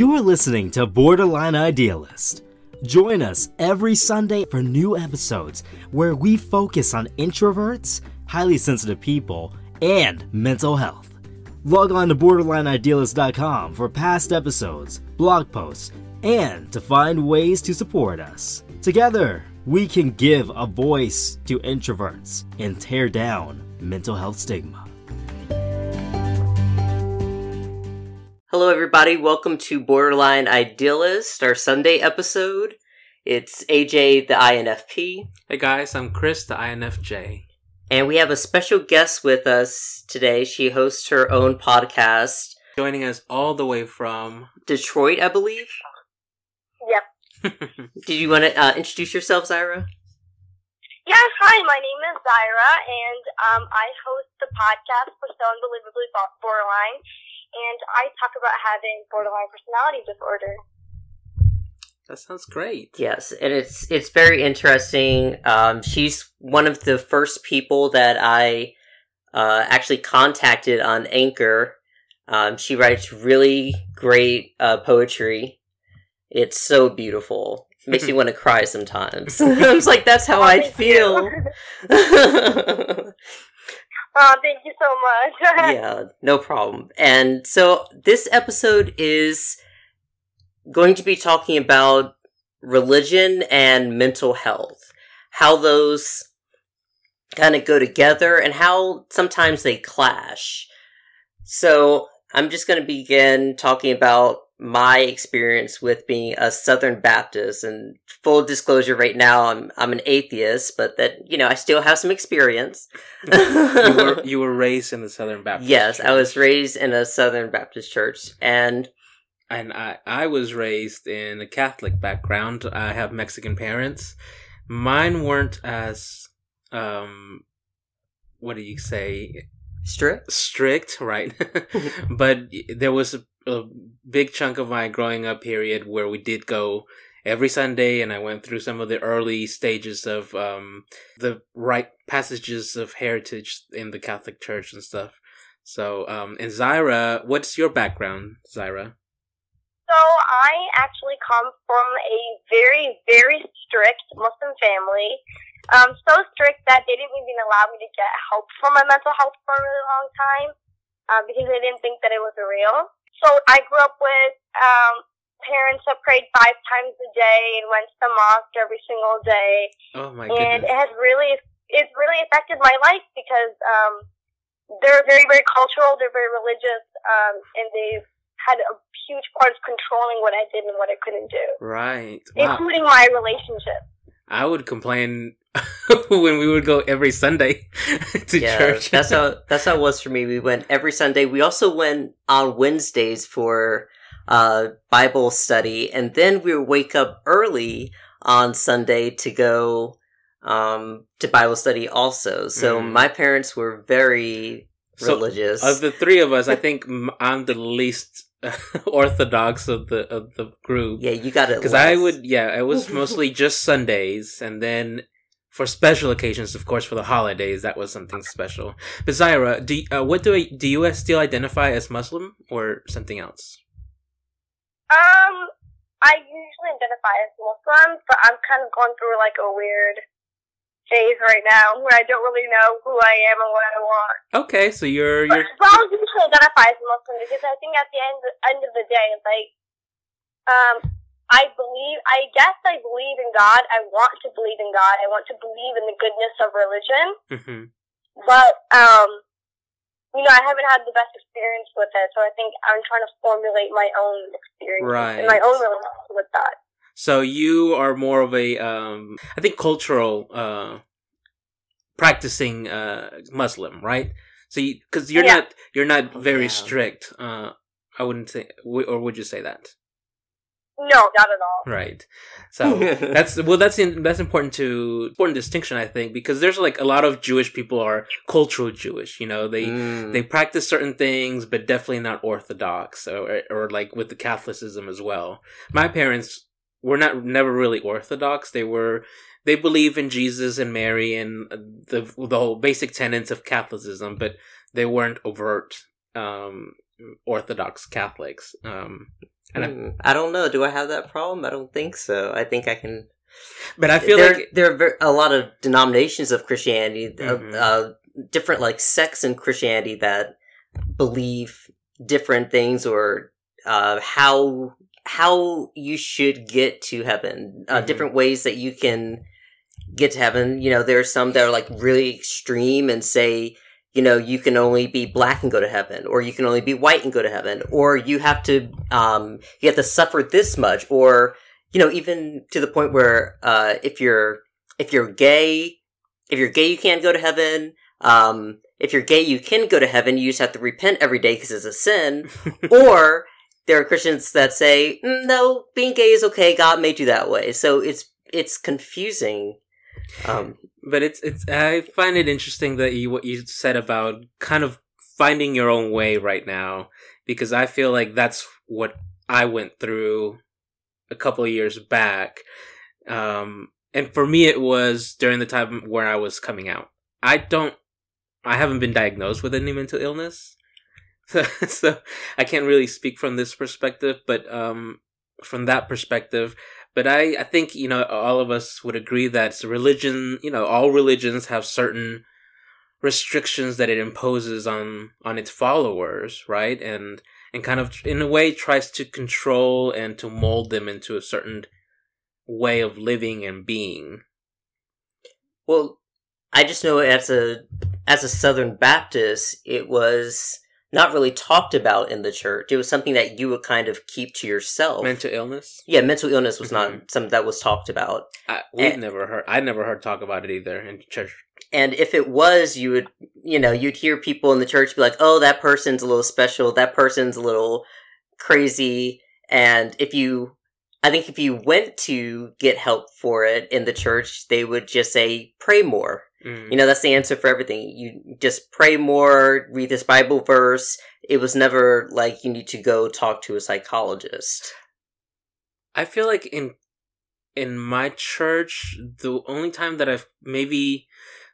You're listening to Borderline Idealist. Join us every Sunday for new episodes where we focus on introverts, highly sensitive people, and mental health. Log on to borderlineidealist.com for past episodes, blog posts, and to find ways to support us. Together, we can give a voice to introverts and tear down mental health stigma. Hello, everybody. Welcome to Borderline Idealist, our Sunday episode. It's AJ, the INFP, Hey guys, I'm Chris, the INFJ. and we have a special guest with us today. She hosts her own podcast, Joining us all the way from. Detroit, I believe. Yep. Did you want to uh, introduce yourself, Zyra? Yes, hi, my name is Zyra, and um, I host the podcast for So Unbelievably Borderline, and I talk about having borderline personality disorder. that sounds great. Yes, and it's it's very interesting. Um, she's one of the first people that I uh, actually contacted on Anchor. Um, she writes really great uh, poetry. It's so beautiful. Makes me want to cry sometimes. I was like, that's how Oh, I feel. Oh, thank you so much. yeah, no problem. And so this episode is going to be talking about religion and mental health, how those kind of go together and how sometimes they clash. So I'm just going to begin talking about my experience with being a Southern Baptist and full disclosure right now I'm I'm an atheist but that you know I still have some experience. you were you were raised in the Southern Baptist. Yes, I was raised in a Southern Baptist church, and and I I was raised in a Catholic background. I have Mexican parents. Mine weren't as um, what do you say? strict. strict, right? but there was a, a big chunk of my growing up period where we did go every Sunday, and I went through some of the early stages of um, the right passages of heritage in the Catholic Church and stuff. So, um, and Zyra, what's your background, Zyra? So I actually come from a very, very strict Muslim family. Um, so strict that they didn't even allow me to get help for my mental health for a really long time, uh, because they didn't think that it was real. So I grew up with um, parents that prayed five times a day and went to the mosque every single day, Oh my and it has really, it's really affected my life because um, they're very, very cultural, they're very religious, um, and they've had a huge part of controlling what I did and what I couldn't do, Right. Wow. including my relationship. I would complain when we would go every Sunday to yeah, church. that's how that's how it was for me. We went every Sunday. We also went on Wednesdays for uh, Bible study, and then we would wake up early on Sunday to go um, to Bible study also. So Mm. my parents were very So, religious. Of the three of us, I think I'm the least orthodox of the of the group. yeah, you got it. because I would, yeah, it was mostly just Sundays, and then for special occasions, of course, for the holidays, that was something special. But Zyra, do uh, what do I, do you still identify as Muslim or something else? Um, I usually identify as Muslim, but I'm kind of going through like a weird phase right now where I don't really know who I am and what I want. Okay, so you're you're but I'll usually identify as Muslim because I think at the end end of the day, like, um, I believe, I guess I believe in God. I want to believe in God. I want to believe in the goodness of religion. mhm. But, um, you know, I haven't had the best experience with it, so I think I'm trying to formulate my own experience and my own relationship with that. So you are more of a, um, I think, cultural, uh, practicing uh, Muslim, right? So, because you, are Yeah. not, you're not Oh, very yeah. strict. Uh, I wouldn't say, or would you say that? No, not at all. Right. So that's well, that's in, that's important to important distinction, I think, because there's like a lot of Jewish people are cultural Jewish. You know, they Mm. they practice certain things, but definitely not Orthodox or or like with the Catholicism as well. My parents were not never really Orthodox. They were they believe in Jesus and Mary and the the whole basic tenets of Catholicism, but they weren't overt um, Orthodox Catholics. Um, And I- Hmm, I don't know. Do I have that problem? I don't think so. I think I can. But I feel there, like there are a lot of denominations of Christianity, uh, Mhm. uh, different like sects in Christianity that believe different things or uh, how how you should get to heaven. Uh, Mhm. Different ways that you can get to heaven. You know, there are some that are like really extreme and say. You know, you can only be black and go to heaven, or you can only be white and go to heaven, or you have to, um, you have to suffer this much, or you know, even to the point where uh, if you're if you're gay, if you're gay, you can't go to heaven. Um, if you're gay, you can go to heaven. You just have to repent every day because it's a sin. or there are Christians that say, "Mm, no, being gay is okay. God made you that way. So it's it's confusing. Um, but it's it's I find it interesting that you what you said about kind of finding your own way right now because I feel like that's what I went through a couple of years back. Um and for me it was during the time where I was coming out. I don't I haven't been diagnosed with any mental illness. So, I can't really speak from this perspective, but um from that perspective, but I, I think you know all of us would agree that religion you know all religions have certain restrictions that it imposes on on its followers right? And and kind of in a way tries to control and to mold them into a certain way of living and being. Well, I just know as a as a Southern Baptist, it was not really talked about in the church. It was something that you would kind of keep to yourself. mental illness yeah, mental illness was not Mhm. something that was talked about. I, we've Eh. never heard i never heard talk about it either in church And if it was, you would, you know, you'd hear people in the church be like, oh, that person's a little special, that person's a little crazy. And if you, I think if you went to get help for it in the church, they would just say, pray more. Mm. You know, that's the answer for everything. You just pray more, read this Bible verse. It was never like you need to go talk to a psychologist. I feel like in in my church, the only time that I've maybe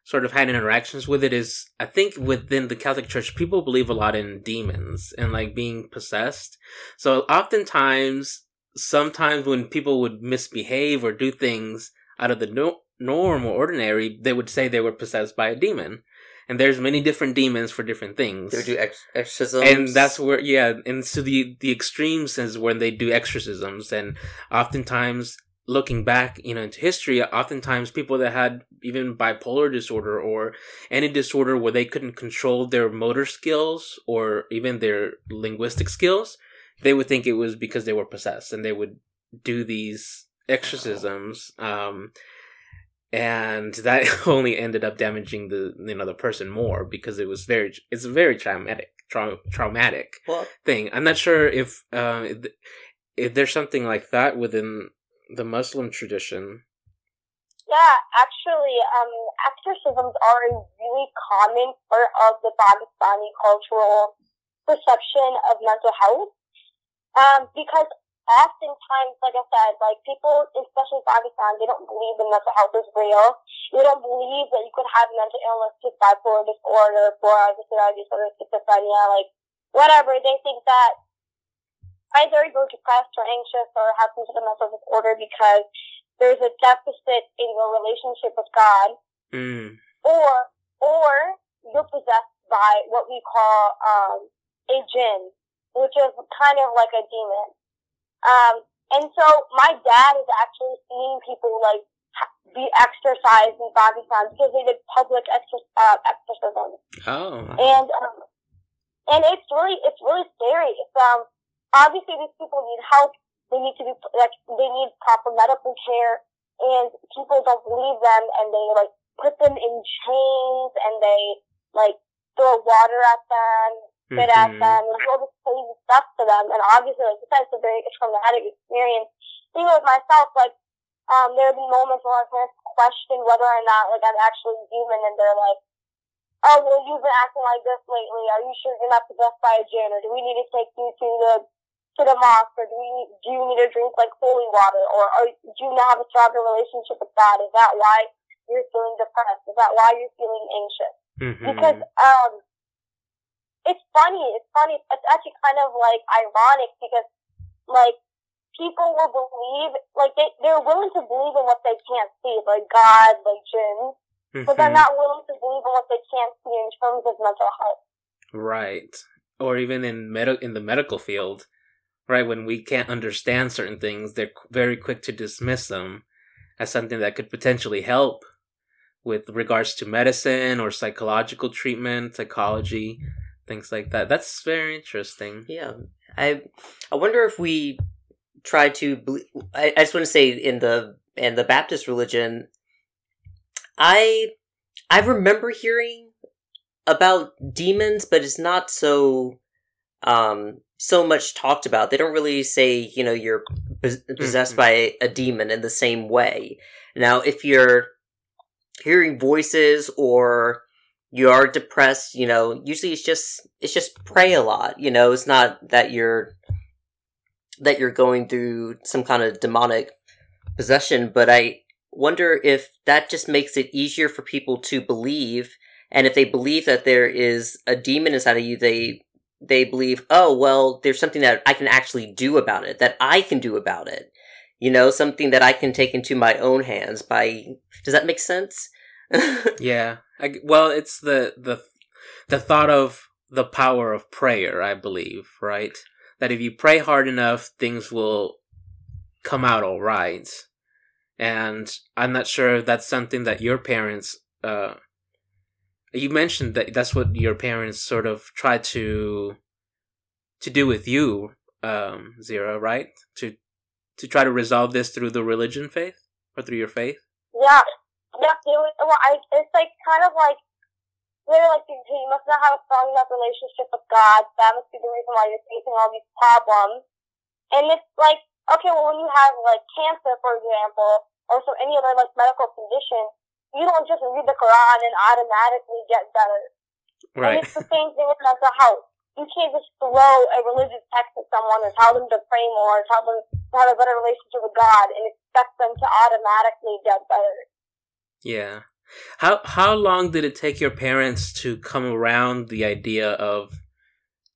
sort of had interactions with it is I think within the Catholic Church, people believe a lot in demons and like being possessed. So oftentimes, sometimes when people would misbehave or do things out of the no- norm or ordinary, they would say they were possessed by a demon. And there's many different demons for different things They would do ex- exorcisms. and that's where yeah and so the the extremes is when they do exorcisms and oftentimes looking back you know into history oftentimes people that had even bipolar disorder or any disorder where they couldn't control their motor skills or even their linguistic skills they would think it was because they were possessed and they would do these exorcisms um and that only ended up damaging the you know the person more because it was very it's a very traumatic trau- traumatic well, thing. I'm not sure if uh, if- if there's something like that within the Muslim tradition. Yeah, actually, um, exorcisms are a really common part of the Pakistani cultural perception of mental health. Um, because oftentimes, like I said, like people, especially in Pakistan, they don't believe that mental health is real. They don't believe that you could have mental illness, just bipolar disorder, bipolar disorder, schizophrenia, like whatever. They think that either you're depressed or anxious or have some sort of mental disorder because there's a deficit in your relationship with God, Mm. or or you're possessed by what we call um, a jinn, which is kind of like a demon. Um, and so my dad has actually seen people like be exorcised in Pakistan because they did public exor- uh, exorcisms Oh. and um, and it's really it's really scary. It's um obviously these people need help. They need to be like they need proper medical care, and people don't believe them, and they like put them in chains, and they like throw water at them, spit at them, and do all this crazy stuff to them. And obviously, like you said, it's a very traumatic experience. Even with myself, like um, there have been moments where my parents question whether or not like I'm actually human, and they're like oh, well, you've been acting like this lately. Are you sure you're not possessed by a jinn? Or do we need to take you to the to the mosque? Or do we need, do you need to drink like holy water? Or are, do you not have a stronger relationship with God? Is that why you're feeling depressed? Is that why you're feeling anxious? Mhm. Because um, it's funny. It's funny. It's actually kind of like ironic because like people will believe, like they they're willing to believe in what they can't see, like God, like jinns, but they're Mhm. not willing to believe in what they can't see in terms of mental health. Right. Or even in med- in the medical field, right? When we can't understand certain things, they're very quick to dismiss them as something that could potentially help with regards to medicine or psychological treatment, psychology, things like that. That's very interesting. Yeah, I I wonder if we try to. ble- I, I just want to say in the in the Baptist religion, I I remember hearing about demons, but it's not so um so much talked about. They don't really say you know you're pos- possessed by a demon in the same way. Now, if you're hearing voices or you are depressed, you know, usually it's just it's just pray a lot, you know, it's not that you're that you're going through some kind of demonic possession, but I wonder if that just makes it easier for people to believe and if they believe that there is a demon inside of you, they they believe, "Oh, well, there's something that I can actually do about it, that I can do about it." You know, something that I can take into my own hands by Does that make sense? Yeah. I well, it's the the the thought of the power of prayer, I believe, right? That if you pray hard enough, things will come out all right. And I'm not sure if that's something that your parents uh you mentioned that that's what your parents sort of tried to to do with you, um, Zyra, right? To to try to resolve this through the religion faith or through your faith. Yeah, yeah. It was, well, I, it's like kind of like they're like you must not have a strong enough relationship with God. That must be the reason why you're facing all these problems. And it's like okay, well, when you have like cancer, for example, or so any other like medical condition, you don't just read the Quran and automatically get better. And Right. it's the same thing with mental health. You can't just throw a religious text at someone and tell them to pray more, or tell them to have a better relationship with God, and expect them to automatically get better. Yeah. How how long did it take your parents to come around the idea of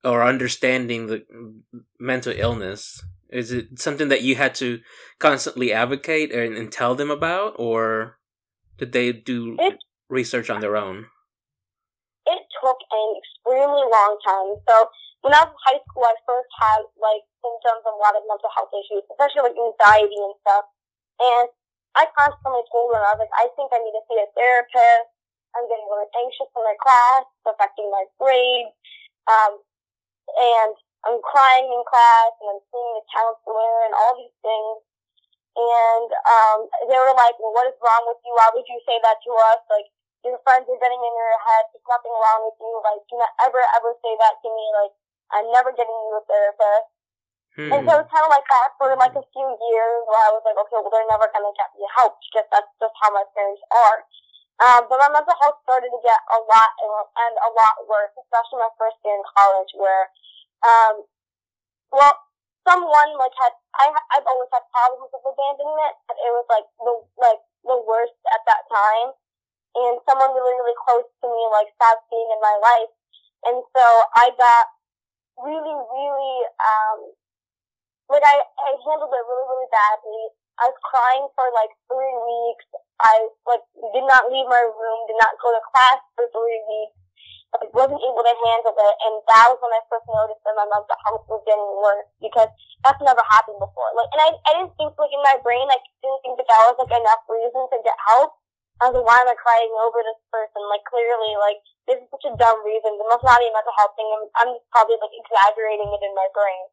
or understanding the mental illness? Is it something that you had to constantly advocate and, and tell them about, or did they do It- research on their own? It took an extremely long time. So when I was in high school, I first had like symptoms of a lot of mental health issues, especially like anxiety and stuff. And I constantly told them, I was like, I think I need to see a therapist. I'm getting really anxious in my class. It's affecting my grades. Um, and I'm crying in class and I'm seeing the counselor and all these things. And, um, they were like, well, what is wrong with you? Why would you say that to us? Like, your friends are getting in your head. There's nothing wrong with you. Like, do not ever, ever say that to me. Like, I'm never getting you a therapist. And so it was kind of like that for like a few years where I was like, okay, well, they're never going to get me help because that's just how my parents are. Um, but my mental health started to get a lot and, and a lot worse, especially my first year in college where, um, well, someone like had, I, I've always had problems with abandonment, but it was like the, like the worst at that time. And someone really, really close to me like stopped being in my life. And so I got really, really, um, like I, I handled it really, really badly. I was crying for like three weeks. I like did not leave my room, did not go to class for three weeks. Like wasn't able to handle it, and that was when I first noticed that my mental health was getting worse because that's never happened before. Like, and I, I didn't think like in my brain, I didn't think that that was like enough reason to get help. I was like, why am I crying over this person? Like clearly, like this is such a dumb reason. It must not be a mental health thing. I'm, I'm probably like exaggerating it in my brain.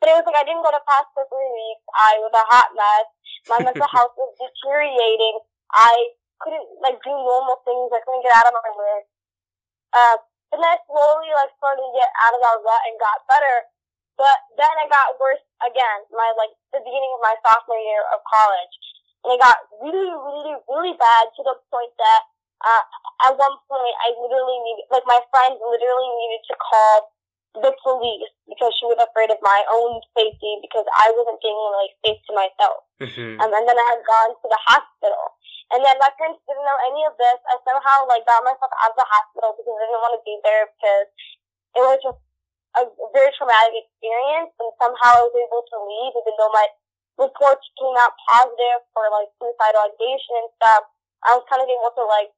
But it was like I didn't go to class for three weeks. I was a hot mess. My mental health was deteriorating. I couldn't like do normal things. I couldn't get out of my room. Uh, and then I slowly like started to get out of that rut and got better. But then it got worse again. My like the beginning of my sophomore year of college, and it got really, really, really bad to the point that uh, at one point I literally needed, like my friend literally needed to call the police because she was afraid of my own safety because I wasn't being like safe to myself. Mhm. Um, and then I had gone to the hospital. And then my parents didn't know any of this. I somehow like got myself out of the hospital because I didn't want to be there because it was just a very traumatic experience, and somehow I was able to leave, even though my reports came out positive for like suicidal ideation and stuff. I was kind of able to like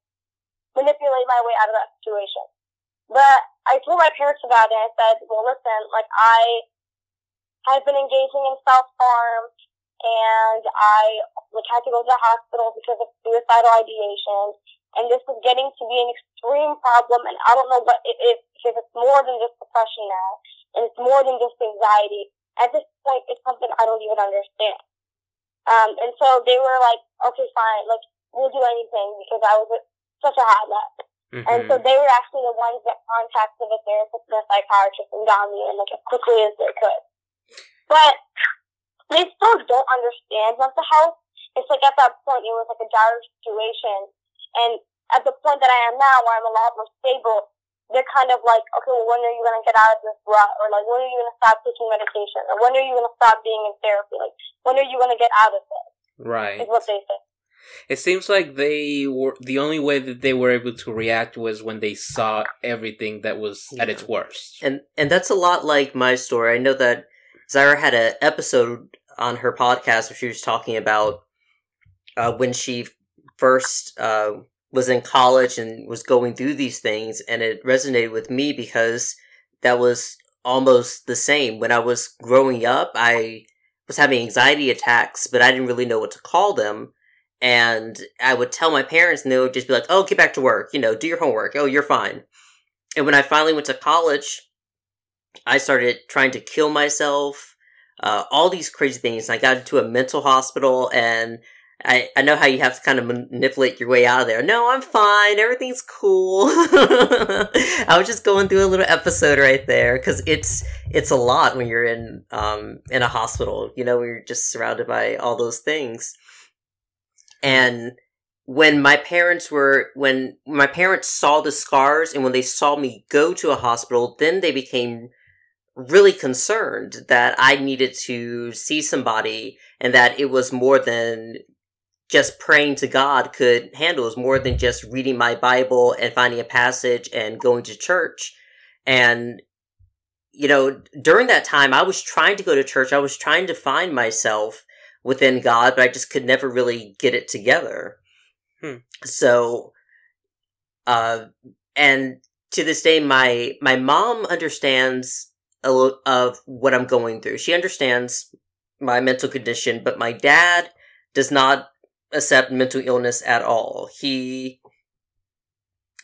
manipulate my way out of that situation. But I told my parents about it. And I said, "Well, listen, like I have been engaging in self harm, and I like had to go to the hospital because of suicidal ideation." And this was getting to be an extreme problem, and I don't know what it is because it's more than just depression now, and it's more than just anxiety. At this point, it's something I don't even understand. Um, and so they were like, okay, fine, like, we'll do anything because I was such a hot mess. Mm-hmm. And so they were actually the ones that contacted the therapist and the psychiatrist and got me in like as quickly as they could. But they still don't understand mental health. It's like at that point it was like a dire situation. And at the point that I am now where I'm a lot more stable, they're kind of like, okay, well, when are you going to get out of this rut? Or like, when are you going to stop taking medication? Or when are you going to stop being in therapy? Like, when are you going to get out of this? Right. Is what they say. It seems like they were the only way that they were able to react was when they saw everything that was yeah. at its worst. And and that's a lot like my story. I know that Zyra had an episode on her podcast where she was talking about uh, when she first uh, was in college and was going through these things and it resonated with me because that was almost the same when i was growing up i was having anxiety attacks but i didn't really know what to call them and i would tell my parents and they would just be like oh get back to work you know do your homework oh you're fine and when i finally went to college i started trying to kill myself uh, all these crazy things i got into a mental hospital and I, I know how you have to kind of manipulate your way out of there. No, I'm fine. Everything's cool. I was just going through a little episode right there because it's it's a lot when you're in um in a hospital. You know, you're just surrounded by all those things. And when my parents were when my parents saw the scars and when they saw me go to a hospital, then they became really concerned that I needed to see somebody and that it was more than just praying to God could handle is more than just reading my Bible and finding a passage and going to church. And, you know, during that time, I was trying to go to church. I was trying to find myself within God, but I just could never really get it together. Hmm. So, uh, and to this day, my, my mom understands a little of what I'm going through. She understands my mental condition, but my dad does not accept mental illness at all. He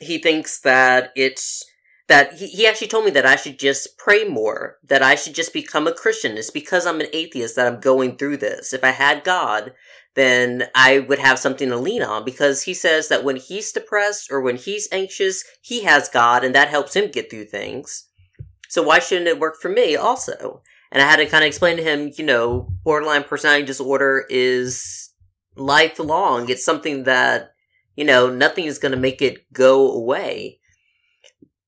he thinks that it's that he, he actually told me that I should just pray more, that I should just become a Christian. It's because I'm an atheist that I'm going through this. If I had God, then I would have something to lean on because he says that when he's depressed or when he's anxious, he has God and that helps him get through things. So why shouldn't it work for me also? And I had to kind of explain to him, you know, borderline personality disorder is lifelong. It's something that, you know, nothing is going to make it go away.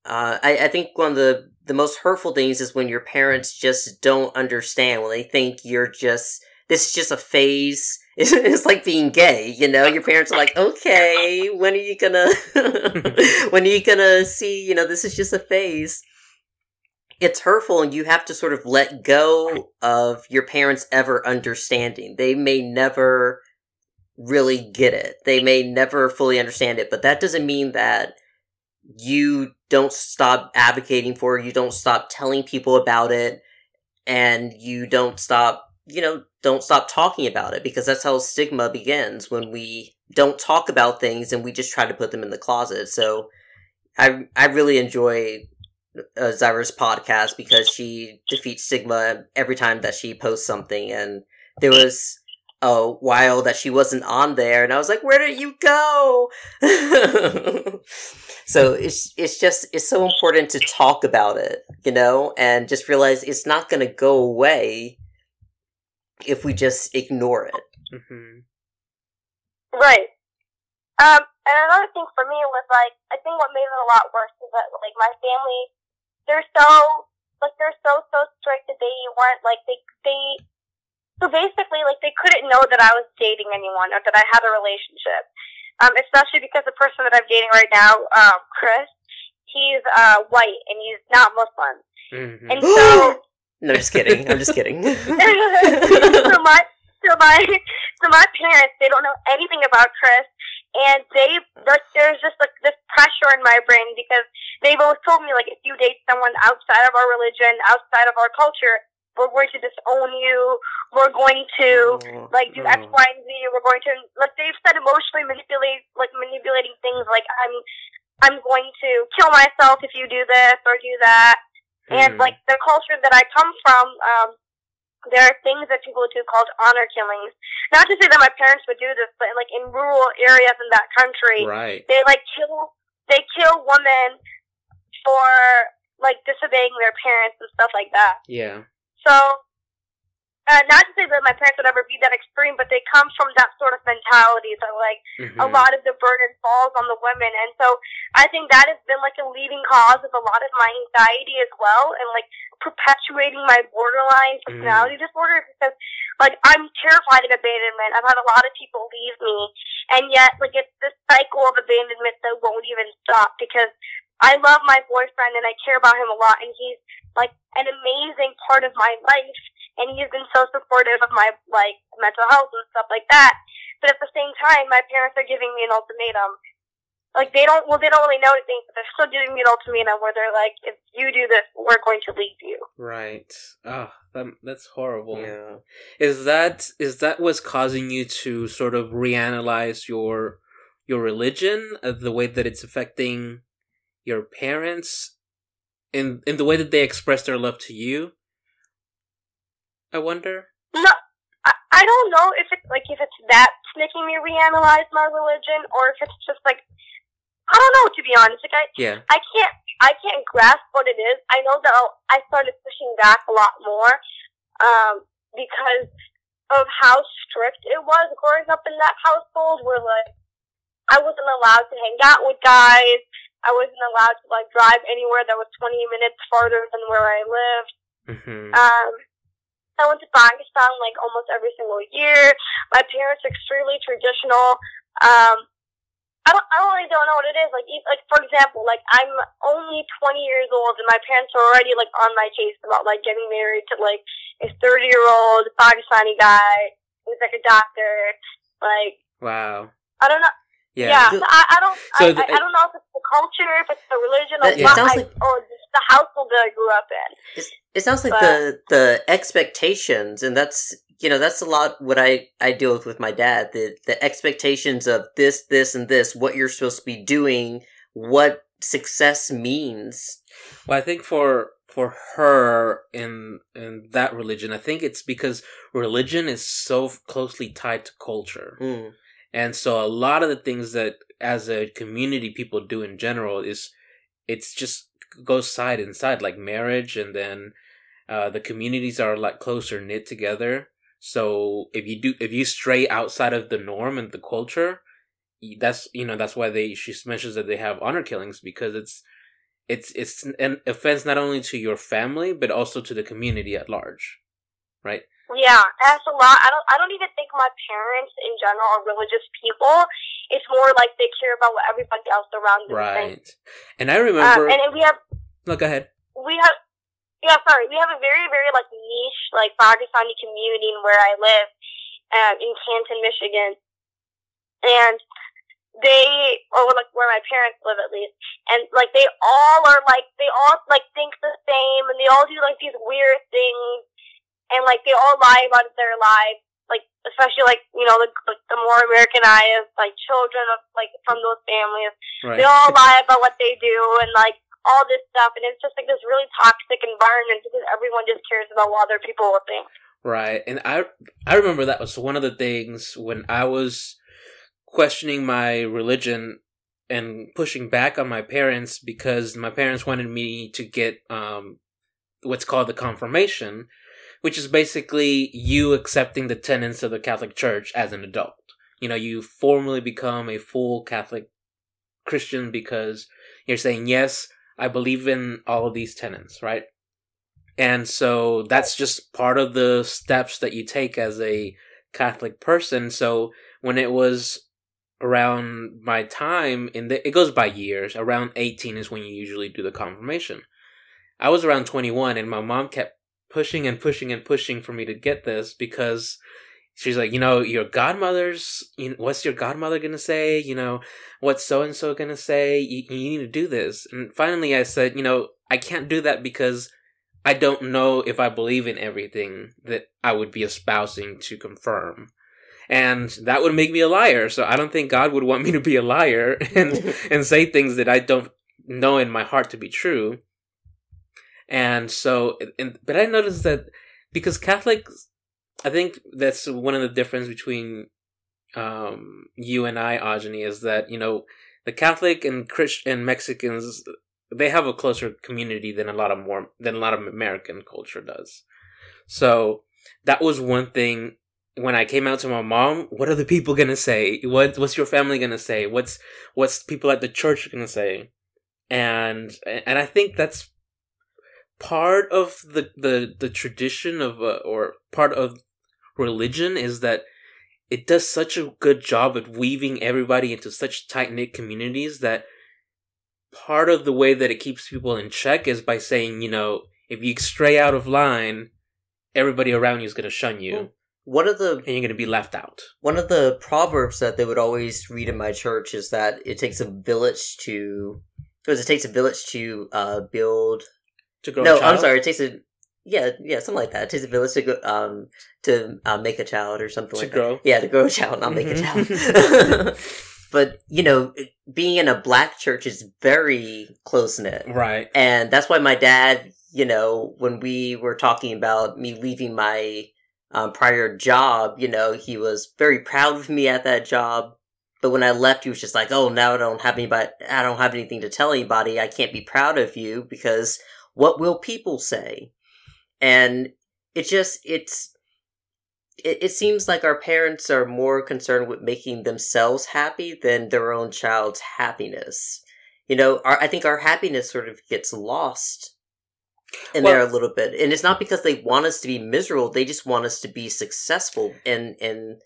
Uh, I, I think one of the, the most hurtful things is when your parents just don't understand, when they think you're just, this is just a phase. It's, it's like being gay, you know? Your parents are like, okay, when are you gonna, when are you gonna see, you know, this is just a phase it's hurtful and you have to sort of let go of your parents ever understanding. They may never really get it. They may never fully understand it, but that doesn't mean that you don't stop advocating for you don't stop telling people about it, and you don't stop, you know, don't stop talking about it because that's how stigma begins when we don't talk about things and we just try to put them in the closet. So I I really enjoy uh, Zyra's podcast because she defeats stigma every time that she posts something and there was a while that she wasn't on there and I was like, where did you go? so it's it's just it's so important to talk about it, you know, and just realize it's not gonna go away if we just ignore it. Mm-hmm. Right. Um, and another thing for me was like, I think what made it a lot worse is that like my family, they're so like they're so so strict that they weren't like they they so basically, like they couldn't know that I was dating anyone or that I had a relationship. Um, especially because the person that I'm dating right now, um, Chris, he's uh white and he's not Muslim. Mhm. And so no, just kidding. I'm just kidding. so my so my so my parents they don't know anything about Chris and they like there's just like this pressure in my brain because they've always told me like if you date someone outside of our religion, outside of our culture, we're going to disown you, we're going to like do X. Y, and Z, we're going to like they've said emotionally manipulate like manipulating things like I'm I'm going to kill myself if you do this or do that. And Mhm. like the culture that I come from, um, there are things that people do called honor killings. Not to say that my parents would do this, but like in rural areas in that country, right. they like kill they kill women for like disobeying their parents and stuff like that. Yeah. So, uh, not to say that my parents would ever be that extreme, but they come from that sort of mentality that like a Mhm. lot of the burden falls on the women, and so I think that has been like a leading cause of a lot of my anxiety as well, and like perpetuating my borderline personality disorder because like I'm terrified of abandonment. I've had a lot of people leave me, and yet like it's this cycle of abandonment that won't even stop because I love my boyfriend and I care about him a lot, and he's like an amazing part of my life, and he's been so supportive of my like mental health and stuff like that. But at the same time, my parents are giving me an ultimatum. Like they don't, well, they don't really know anything, but they're still giving me an ultimatum where they're like, if you do this, we're going to leave you. Right. Oh, that, that's horrible. Yeah. Is that is that what's causing you to sort of reanalyze your your religion, uh, the way that it's affecting your parents, in in the way that they express their love to you? I wonder. No, I, I don't know if it's like if it's that's making me reanalyze my religion, or if it's just like I don't know. To be honest, like I, Yeah. I can't I can't grasp what it is. I know that I started pushing back a lot more um, because of how strict it was growing up in that household. Where like I wasn't allowed to hang out with guys. I wasn't allowed to like drive anywhere that was 20 minutes farther than where I lived. hmm Um, I went to Pakistan like almost every single year. My parents are extremely traditional. Um, I don't, I really don't know what it is. Like, like for example, like I'm only 20 years old, and my parents are already like on my case about like getting married to like a 30 year old Pakistani guy who's like a doctor. Like, Wow. I don't know. Yeah. Yeah, so I, I don't, So I, the- I, I don't know if it's the culture, if it's the religion, or It- it what, I, like- or just the household that I grew up in. It sounds like But- the the expectations, and that's you know that's a lot what I I deal with with my dad. The the expectations of this, this, and this. What you're supposed to be doing. What success means. Well, I think for for her in in that religion, I think it's because religion is so closely tied to culture. Mm. And so a lot of the things that as a community people do in general is it's just goes side and side like marriage and then uh, the communities are a lot closer knit together. So if you do if you stray outside of the norm and the culture, that's you know that's why they she mentions that they have honor killings because it's it's it's an offense not only to your family but also to the community at large, right? Yeah, that's a lot. I don't. I don't even think my parents in general are religious people. It's more like they care about what everybody else around them thinks. Right. And I Uh, remember. and we have no, go ahead. we have yeah sorry we have a very very like niche like Pakistani community in where I live um, in Canton, Michigan, and they or like where my parents live at least, and like they all are like they all like think the same, and they all do like these weird things, and like they all lie about their lives. Like especially like you know the like, the more Americanized like children of like from those families, Right. they all lie about what they do and like all this stuff and it's just like this really toxic environment because everyone just cares about what other people will think. Right. And I I remember that was one of the things when I was questioning my religion and pushing back on my parents because my parents wanted me to get um what's called the confirmation, which is basically you accepting the tenets of the Catholic Church as an adult. You know, you formally become a full Catholic Christian because you're saying, yes, I believe in all of these tenets, right? And so that's just part of the steps that you take as a Catholic person. So when it was around my time in the it goes by years. Around 18 is when you usually do the confirmation. I was around 21 and my mom kept pushing and pushing and pushing for me to get this because she's like, you know, your godmother's, you know, what's your godmother gonna say? You know, what's so and so gonna say? You, you need to do this. And finally, I said, you know, I can't do that because I don't know if I believe in everything that I would be espousing to confirm. And that would make me a liar. So I don't think God would want me to be a liar and, and say things that I don't know in my heart to be true. And so, and, but I noticed that because Catholics, I think that's one of the difference between um, you and I, Ajani, is that you know the Catholic and Christian Mexicans they have a closer community than a lot of more than a lot of American culture does. So that was one thing when I came out to my mom. What are the people gonna say? What what's your family gonna say? What's what's people at the church gonna say? And and I think that's part of the the the tradition of uh, or part of religion is that it does such a good job at weaving everybody into such tight knit communities that part of the way that it keeps people in check is by saying, you know, if you stray out of line, everybody around you is going to shun you. One of the and you're going to be left out. One of the proverbs that they would always read in my church is that it takes a village to because it takes a village to uh, build to grow. No, I'm sorry. It takes a yeah, yeah, something like that. It takes a village to go um to uh, make a child or something to like grow. that. Yeah, to grow a child, not make a Mhm. child. but you know, being in a black church is very close knit, Right. and that's why my dad, you know, when we were talking about me leaving my um, prior job, you know, he was very proud of me at that job. But when I left, he was just like, "Oh, now I don't have anybody. I don't have anything to tell anybody. I can't be proud of you because what will people say?" And it just it's it, it seems like our parents are more concerned with making themselves happy than their own child's happiness. You know, our, I think our happiness sort of gets lost in Well- there a little bit, and it's not because they want us to be miserable; they just want us to be successful and, and,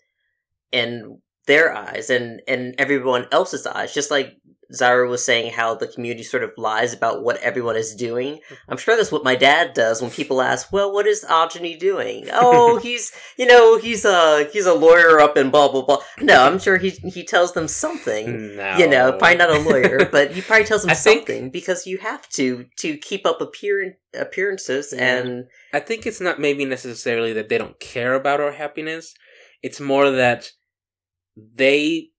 in their eyes and and everyone else's eyes. Just like Zara was saying, how the community sort of lies about what everyone is doing. Mm-hmm. I'm sure that's what my dad does when people ask, "Well, what is Ajani doing?" Oh, he's you know he's a he's a lawyer up in blah blah blah. No, I'm sure he he tells them something. No. You know, probably not a lawyer, but he probably tells them I think- something because you have to to keep up appear- appearances Yeah. and I think it's not maybe necessarily that they don't care about our happiness. It's more that they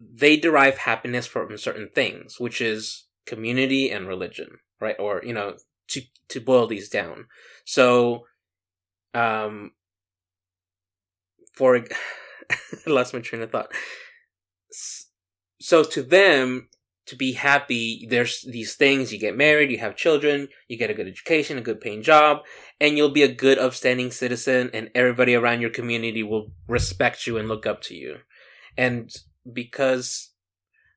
they derive happiness from certain things, which is community and religion, right? Or you know, to to boil these down. So, um, for I lost my train of thought. So to them, to be happy, there's these things. You get married, you have children, you get a good education, a good paying job, and you'll be a good, upstanding citizen, and everybody around your community will respect you and look up to you. And because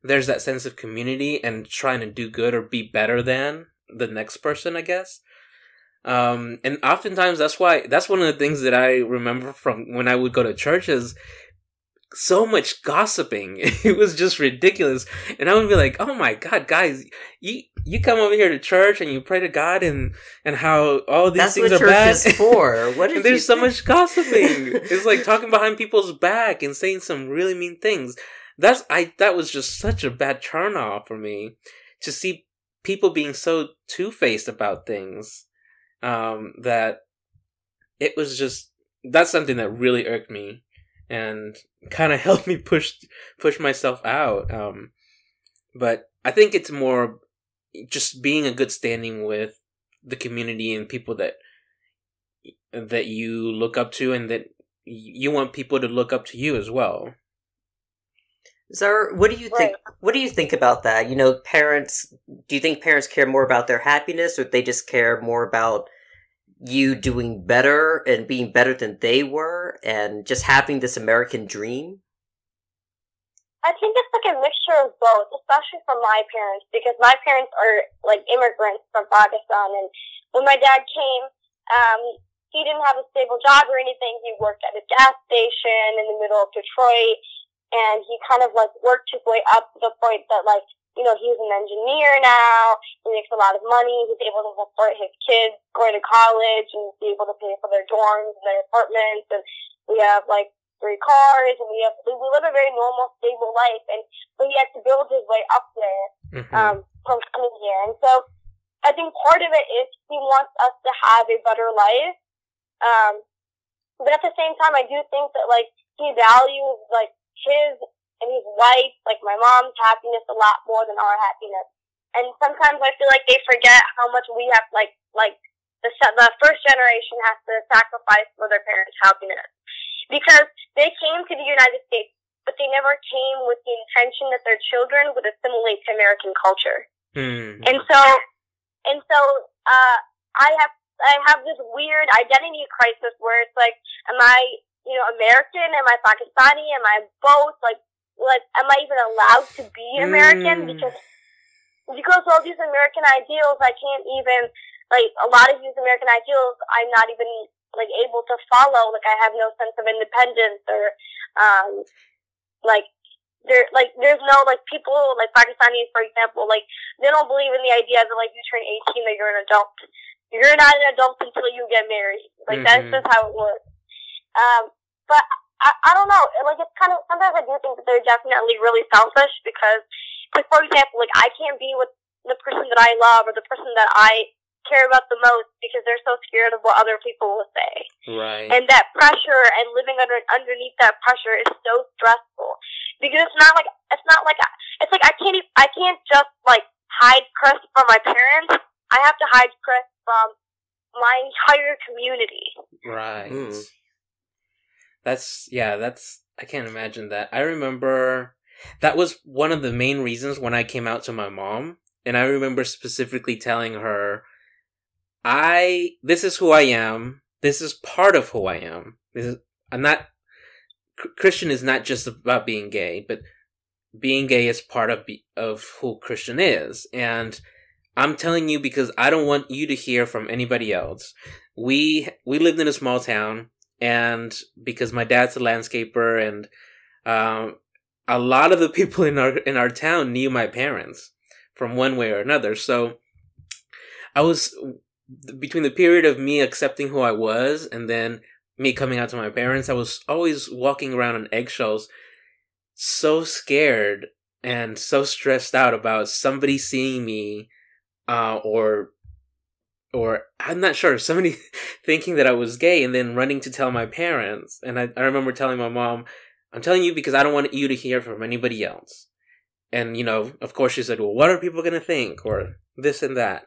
there's that sense of community and trying to do good or be better than the next person, I guess. Um, and oftentimes that's why that's one of the things that I remember from when I would go to church is so much gossiping. It was just ridiculous. And I would be like, "Oh my god, guys, you you come over here to church and you pray to God and and how all these that's things are bad." is for. What and there's so think? much gossiping. it's like talking behind people's back and saying some really mean things. That's I that was just such a bad turn off for me to see people being so two faced about things. Um, that it was just that's something that really irked me and kind of helped me push push myself out. Um, but I think it's more just being a good standing with the community and people that that you look up to and that you want people to look up to you as well. Zara, what do you think? What do you think about that? You know, parents. Do you think parents care more about their happiness, or they just care more about you doing better and being better than they were, and just having this American dream? I think it's like a mixture of both, especially for my parents, because my parents are like immigrants from Pakistan, and when my dad came, um, he didn't have a stable job or anything. He worked at a gas station in the middle of Detroit, and he kind of like worked his way up to the point that like you know, he's an engineer now. He makes a lot of money. He's able to support his kids going to college and be able to pay for their dorms and their apartments. And we have like three cars and we have, we live a very normal, stable life. And but he had to build his way up there, Mhm. um, from coming here. And so I think part of it is he wants us to have a better life. Um, but at the same time, I do think that like he values like his and his wife, like my mom's happiness a lot more than our happiness. And sometimes I feel like they forget how much we have, like, like the the first generation has to sacrifice for their parents' happiness because they came to the United States, but they never came with the intention that their children would assimilate to American culture. Hmm. And so, and so, uh, I have, I have this weird identity crisis where it's like, am I, you know, American? Am I Pakistani? Am I both? Like, like, am I even allowed to be American? Mm. Because, because all these American ideals, I can't even, like, a lot of these American ideals, I'm not even, like, able to follow. Like, I have no sense of independence or, um, like, there, like, there's no, like, people, like, Pakistanis, for example, like, they don't believe in the idea that, like, you turn 18 that you're an adult. You're not an adult until you get married. Like, that's Mhm. just how it works. Um, but I, I don't know. Like, it's kind of, sometimes I do think that they're definitely really selfish because, like, for example, like, I can't be with the person that I love or the person that I care about the most because they're so scared of what other people will say Right. and that pressure and living under underneath that pressure is so stressful because it's not like it's not like it's like I can't even, I can't just like hide Chris from my parents. I have to hide Chris from my entire community. Right. Mm. That's yeah, that's I can't imagine that. I remember that was one of the main reasons when I came out to my mom, and I remember specifically telling her I this is who I am. This is part of who I am. This is I'm not Christian is not just about being gay, but being gay is part of be, of who Christian is. And I'm telling you because I don't want you to hear from anybody else. We we lived in a small town and because my dad's a landscaper and um, a lot of the people in our in our town knew my parents from one way or another. So i was between the period of me accepting who i was and then me coming out to my parents i was always walking around on eggshells so scared and so stressed out about somebody seeing me uh, or or I'm not sure, somebody thinking that I was gay and then running to tell my parents. And I, I remember telling my mom, I'm telling you because I don't want you to hear from anybody else. And, you know, of course she said, well, what are people going to think? Or this and that.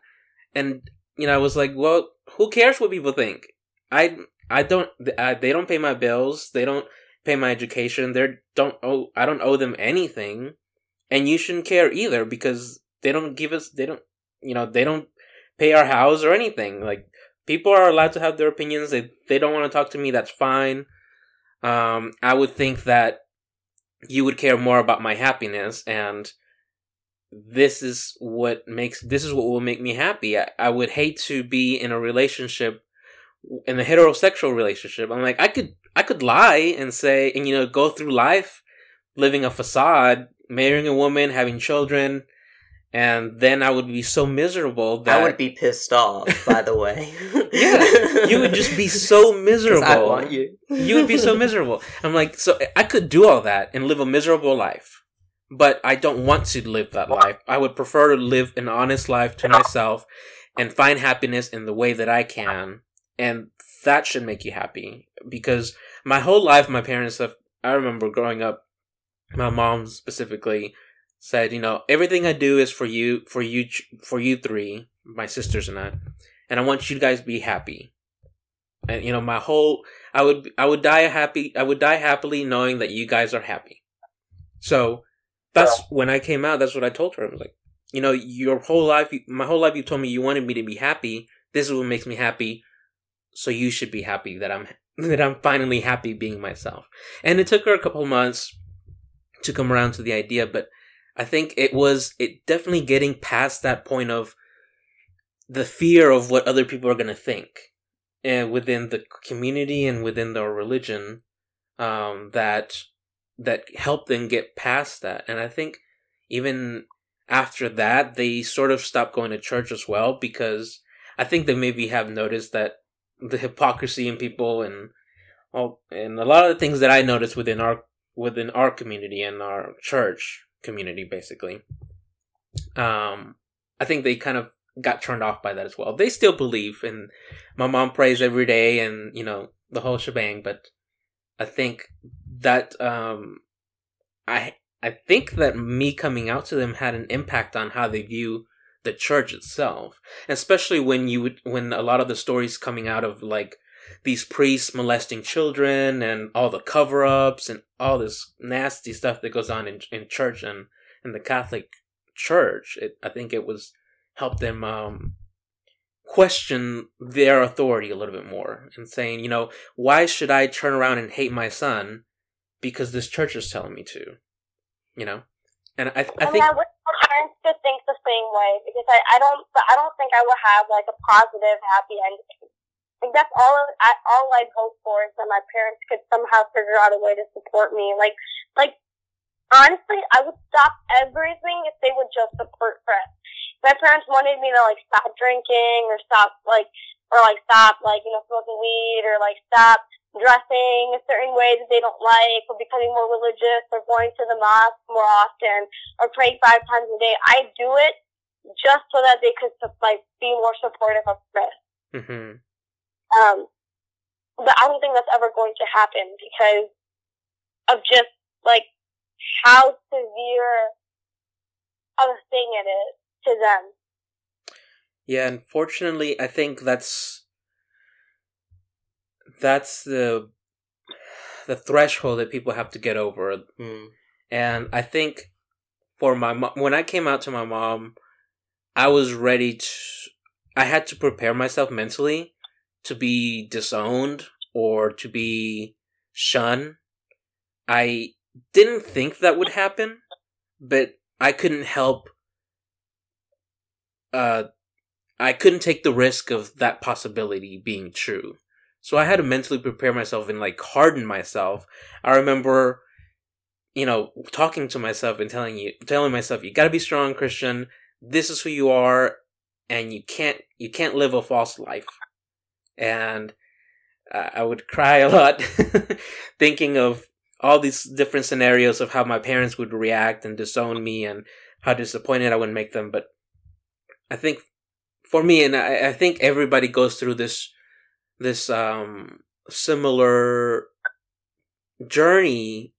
And, you know, I was like, well, who cares what people think? I, I don't, I, they don't pay my bills. They don't pay my education. They don't owe, I don't owe them anything. And you shouldn't care either because they don't give us, they don't, you know, they don't pay our house or anything. Like people are allowed to have their opinions. They they don't want to talk to me. That's fine. Um, I would think that you would care more about my happiness, and this is what makes this is what will make me happy. I, I would hate to be in a relationship, in a heterosexual relationship. I'm like I could I could lie and say and you know go through life living a facade, marrying a woman, having children and then I would be so miserable that I would be pissed off. By the way, Yeah, you would just be so miserable. I want you. You would be so miserable. I'm like, so I could do all that and live a miserable life, but I don't want to live that life. I would prefer to live an honest life to myself and find happiness in the way that I can, and that should make you happy. Because my whole life, my parents have. I remember growing up, my mom specifically said, you know, everything I do is for you, for you, for you three, my sisters and I, and I want you guys to be happy. And you know, my whole, I would, I would die happy, I would die happily knowing that you guys are happy. So that's when I came out. That's what I told her. I was like, you know, your whole life, my whole life, you told me you wanted me to be happy. This is what makes me happy. So you should be happy that I'm that I'm finally happy being myself. And it took her a couple months to come around to the idea, but I think it was it definitely getting past that point of the fear of what other people are going to think and within the community and within their religion um, that that helped them get past that. And I think even after that, they sort of stopped going to church as well because I think they maybe have noticed that the hypocrisy in people and all and a lot of the things that I noticed within our within our community and our church community basically. Um I think they kind of got turned off by that as well. They still believe and my mom prays every day and you know the whole shebang, but I think that um I I think that me coming out to them had an impact on how they view the church itself, especially when you would, when a lot of the stories coming out of like these priests molesting children and all the cover ups and all this nasty stuff that goes on in in church and in the Catholic Church. It, I think it was helped them um, question their authority a little bit more and saying, you know, why should I turn around and hate my son because this church is telling me to, you know? And I, I, I think mean, I wish my parents could think the same way because I, I don't, I don't think I would have like a positive, happy ending. Like that's all I, all I'd hope for is that my parents could somehow figure out a way to support me. Like, like honestly, I would stop everything if they would just support Fred. My parents wanted me to like stop drinking or stop like, or like stop like you know smoking weed or like stop dressing a certain way that they don't like or becoming more religious or going to the mosque more often or praying five times a day. I do it just so that they could like be more supportive of Chris. hmm Um, but I don't think that's ever going to happen because of just like how severe of a thing it is to them. Yeah, unfortunately, I think that's that's the the threshold that people have to get over. Mm. And I think for my mom, when I came out to my mom, I was ready to. I had to prepare myself mentally to be disowned or to be shunned. I didn't think that would happen, but I couldn't help. Uh, I couldn't take the risk of that possibility being true. So I had to mentally prepare myself and like harden myself. I remember, you know, talking to myself and telling you, telling myself, you gotta be strong, Christian. This is who you are, and you can't, you can't live a false life. And I would cry a lot, thinking of all these different scenarios of how my parents would react and disown me, and how disappointed I would make them. But I think for me, and I, I think everybody goes through this this um similar journey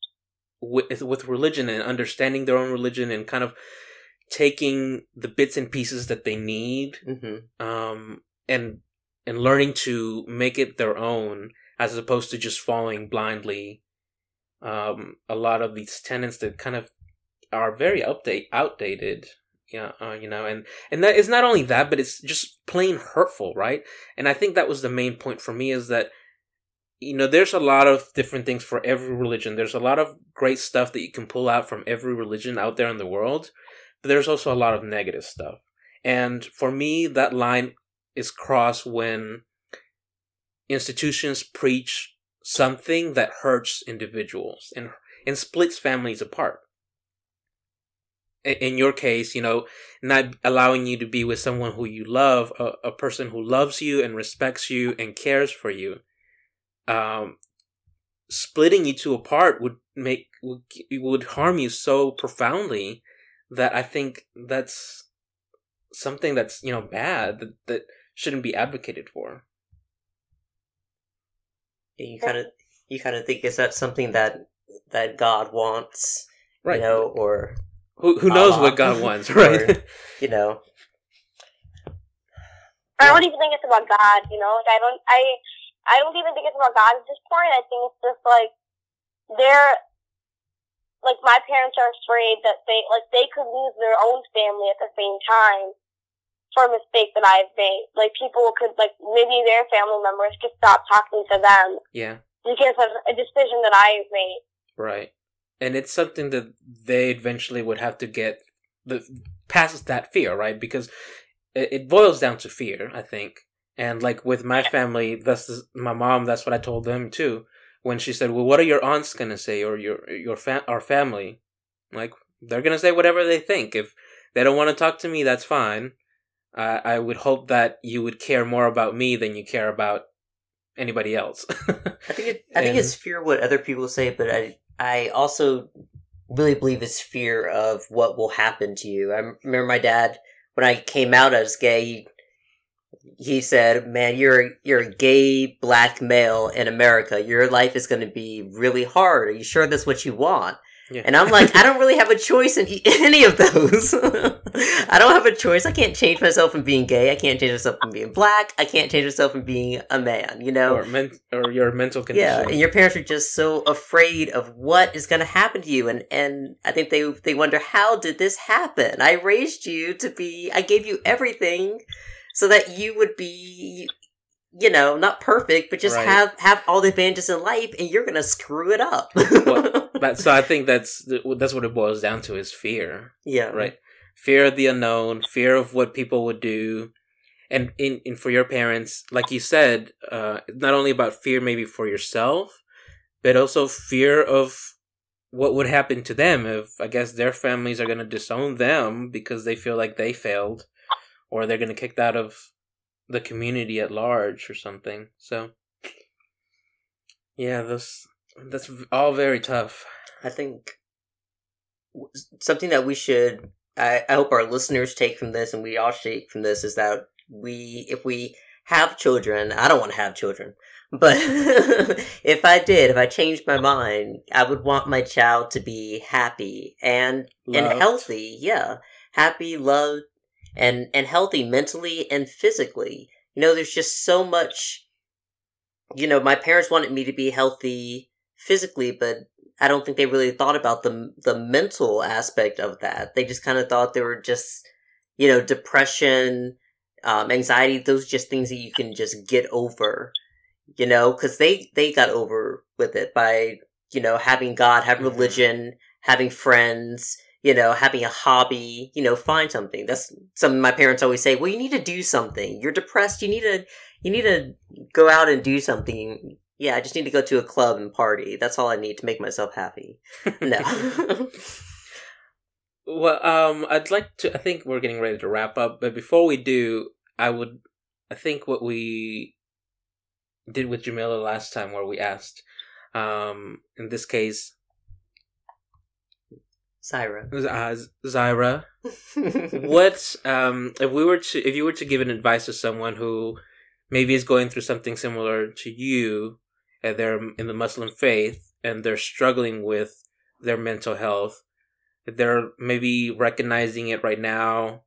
with with religion and understanding their own religion and kind of taking the bits and pieces that they need hmm um and and learning to make it their own as opposed to just following blindly um a lot of these tenets that kind of are very update outdated yeah uh, you know and and that is not only that but it's just plain hurtful right? And i think that was the main point for me is that you know there's a lot of different things for every religion. There's a lot of great stuff that you can pull out from every religion out there in the world but there's also a lot of negative stuff. And for me that line is crossed when institutions preach something that hurts individuals and and splits families apart. In your case, you know, not allowing you to be with someone who you love, a, a person who loves you and respects you and cares for you, um, splitting you two apart would make would, would harm you so profoundly that I think that's something that's you know bad that, that shouldn't be advocated for. You kind of you kind of think is that something that that God wants, Right. you know, or Who who knows Allah. what God wants, right? Or- you know, I don't even think it's about God, you know. Like I don't, I, I don't even think it's about God at this point. I think it's just like they're, like my parents are afraid that they, like they could lose their own family at the same time for a mistake that I've made. Like people could, like maybe their family members could stop talking to them yeah. because of a decision that I've made. Right. And it's something that they eventually would have to get the past that fear, right? Because it, it boils down to fear, I think. And like with my family, that's the, my mom. That's what I told them too. when she said, "Well, what are your aunts gonna say, or your your fa- our family?" Like they're gonna say whatever they think. If they don't want to talk to me, that's fine. Uh, I would hope that you would care more about me than you care about anybody else. I think it, I think And- it's fear what other people say, but I I also really believe it's fear of what will happen to you. I remember my dad when I came out as gay. He, he said, "Man, you're you're a gay black male in America. Your life is going to be really hard. Are you sure that's what you want?" Yeah. And I'm like, I don't really have a choice in any of those. I don't have a choice. I can't change myself from being gay. I can't change myself from being black. I can't change myself from being a man. You know, or men- or your mental condition. yeah, and your parents are just so afraid of what is going to happen to you, and and I think they they wonder how did this happen? I raised you to be, I gave you everything, so that you would be, you know, not perfect, but just Right. have have all the advantages in life, and you're gonna screw it up. Well, But so I think that's that's what it boils down to is fear. yeah, right? Fear of the unknown, fear of what people would do, and in, in for your parents, like you said, uh, not only about fear maybe for yourself, but also fear of what would happen to them if I guess their families are going to disown them because they feel like they failed, or they're going to kicked out of the community at large or something. So, yeah, those that's all very tough. I think something that we should, I, I hope our listeners take from this and we all take from this is that we, if we have children, I don't want to have children, but if I did, if I changed my mind, I would want my child to be happy and, and healthy. Yeah. Happy, loved, and, and healthy mentally and physically. You know, there's just so much, you know, my parents wanted me to be healthy physically, but I don't think they really thought about the the mental aspect of that. They just kind of thought they were just, you know, depression, um, anxiety. Those just things that you can just get over, you know, because they they got over with it by you know having God, having Mhm. religion, having friends, you know, having a hobby. You know, find something. That's something my parents always say. Well, you need to do something. You're depressed. You need to you need to go out and do something. Yeah, I just need to go to a club and party. That's all I need to make myself happy. No. Well, um, I'd like to. I think we're getting ready to wrap up, but before we do, I would. I think what we did with Jamila last time, where we asked, um, in this case, Syra. uh, Zyra, what, um, if we were to, if you were to give an advice to someone who maybe is going through something similar to you, and they're in the Muslim faith, and they're struggling with their mental health, they're maybe recognizing it right now,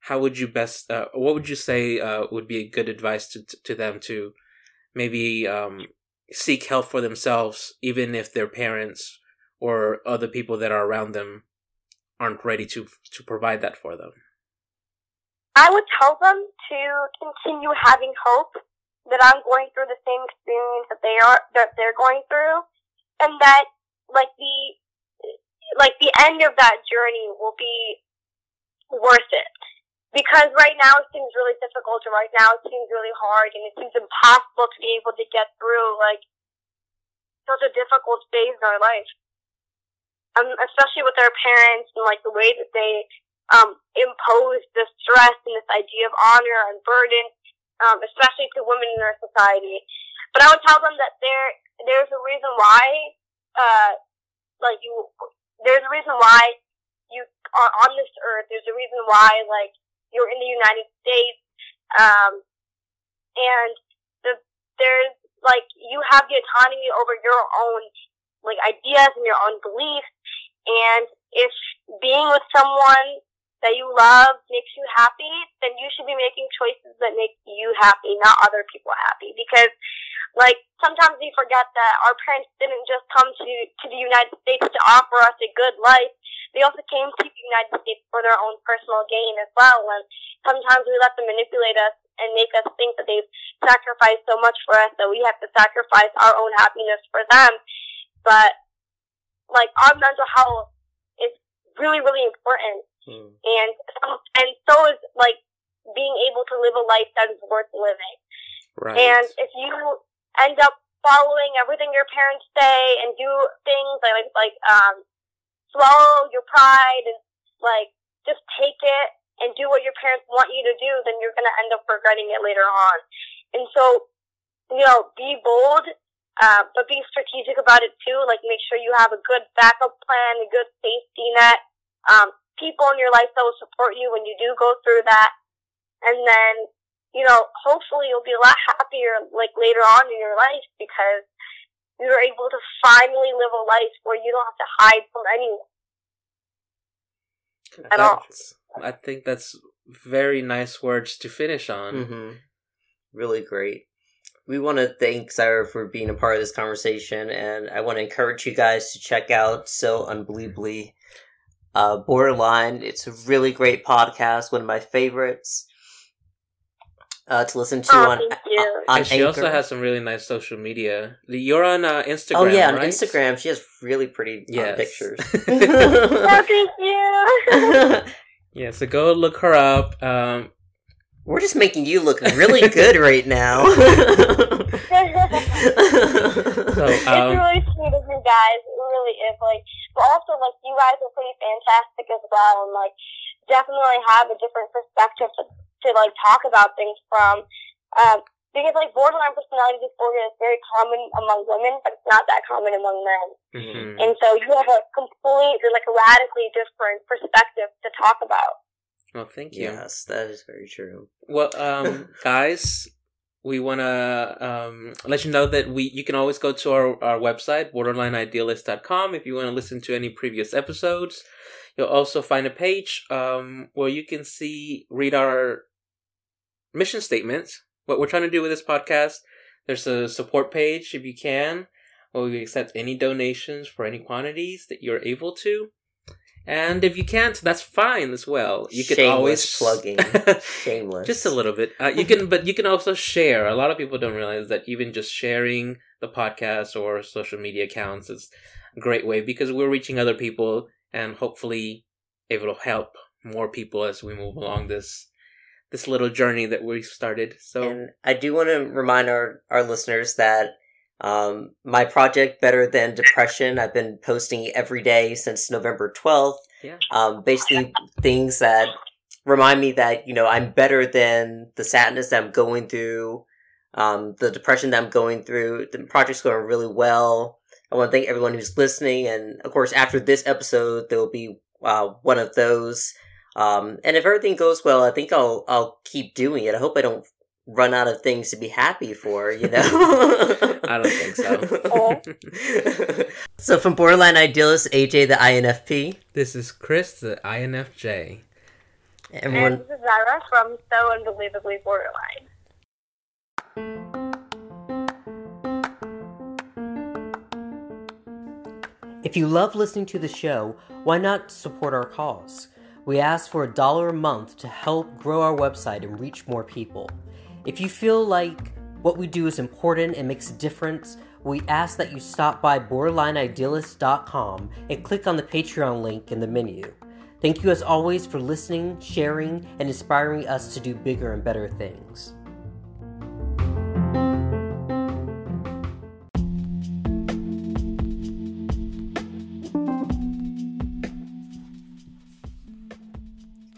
how would you best, uh, what would you say uh, would be a good advice to, to them to maybe um, seek help for themselves, even if their parents or other people that are around them aren't ready to to provide that for them? I would tell them to continue having hope that I'm going through the same experience that they are that they're going through, and that like the like the end of that journey will be worth it. Because right now it seems really difficult, and right now it seems really hard, and it seems impossible to be able to get through like such a difficult phase in our life. Um, especially with our parents and like the way that they um, impose the stress and this idea of honor and burden, um, especially to women in our society. But I would tell them that there there's a reason why, uh, like you, there's a reason why you are on this earth. There's a reason why, like you're in the United States, um, and the, there's like you have the autonomy over your own like ideas and your own beliefs. And if being with someone that you love makes you happy, then you should be making choices that make you happy, not other people happy. Because, like, sometimes we forget that our parents didn't just come to, to the United States to offer us a good life. They also came to the United States for their own personal gain as well. And sometimes we let them manipulate us and make us think that they've sacrificed so much for us that we have to sacrifice our own happiness for them. But, like, our mental health is really, really important Hmm. and and so is like being able to live a life that is worth living. Right. And if you end up following everything your parents say and do things like like, like um swallow your pride and like just take it and do what your parents want you to do, then you're gonna end up regretting it later on. And so, you know, be bold, uh, but be strategic about it too. Like make sure you have a good backup plan, a good safety net, um, people in your life that will support you when you do go through that. And then, you know, hopefully you'll be a lot happier like later on in your life because you're able to finally live a life where you don't have to hide from anyone at all. I think that's very nice words to finish on. Mm-hmm. Really great. We want to thank Zyra for being a part of this conversation, and I want to encourage you guys to check out So Unbelievably uh, Borderline. It's a really great podcast, one of my favorites uh, to listen to Oh, on, thank you. on and she also has some really nice social media. You're on uh, Instagram, Oh yeah, on right? Instagram she has really pretty uh, Yes. pictures. Oh, thank you. yeah, so go look her up. Um, We're just making you look really good right now. So, it's um, really sweet of you guys. It really is. Like, but also, like, you guys are pretty fantastic as well, and like, definitely have a different perspective to, to like talk about things from. Um, because like borderline personality disorder is very common among women, but it's not that common among men. mhm. And so you have a completely, like, radically different perspective to talk about. Well, thank you. yes, that is very true. Well, um, guys, we want to um, let you know that we you can always go to our, our website, borderlineidealist.com, if you want to listen to any previous episodes. You'll also find a page um, where you can see, read our mission statements, what we're trying to do with this podcast. There's a support page if you can, where we accept any donations for any quantities that you're able to. And if you can't, that's fine as well. You can Shameless always plugging. Shameless. just a little bit. Uh, you can, but you can also share. A lot of people don't realize that even just sharing the podcast or social media accounts is a great way because we're reaching other people and hopefully it will help more people as we move along this this little journey that we started. So And I do want to remind our, our listeners that um, my project, Better Than Depression, I've been posting every day since November 12th. Yeah. Um, basically, things that remind me that, you know, I'm better than the sadness that I'm going through, um, the depression that I'm going through. The project's going really well. I want to thank everyone who's listening. And of course, after this episode, there will be uh, one of those. Um, and if everything goes well, I think I'll I'll keep doing it. I hope I don't run out of things to be happy for. You know, I don't think so. Oh. so from Borderline Idealist, AJ the INFP, this is Chris, the INFJ. everyone. And this is Zyra from So Unbelievably Borderline. If you love listening to the show, why not support our cause? We ask for a dollar a month to help grow our website and reach more people. If you feel like what we do is important and makes a difference, we ask that you stop by borderlineidealist.com and click on the Patreon link in the menu. Thank you as always for listening, sharing, and inspiring us to do bigger and better things.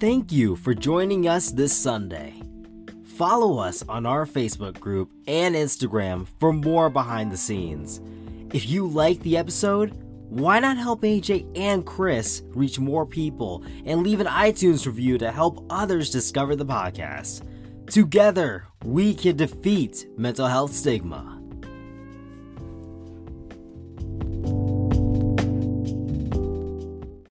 Thank you for joining us this Sunday. Follow us on our Facebook group and Instagram for more behind the scenes. If you like the episode, why not help AJ and Chris reach more people and leave an iTunes review to help others discover the podcast? Together, we can defeat mental health stigma.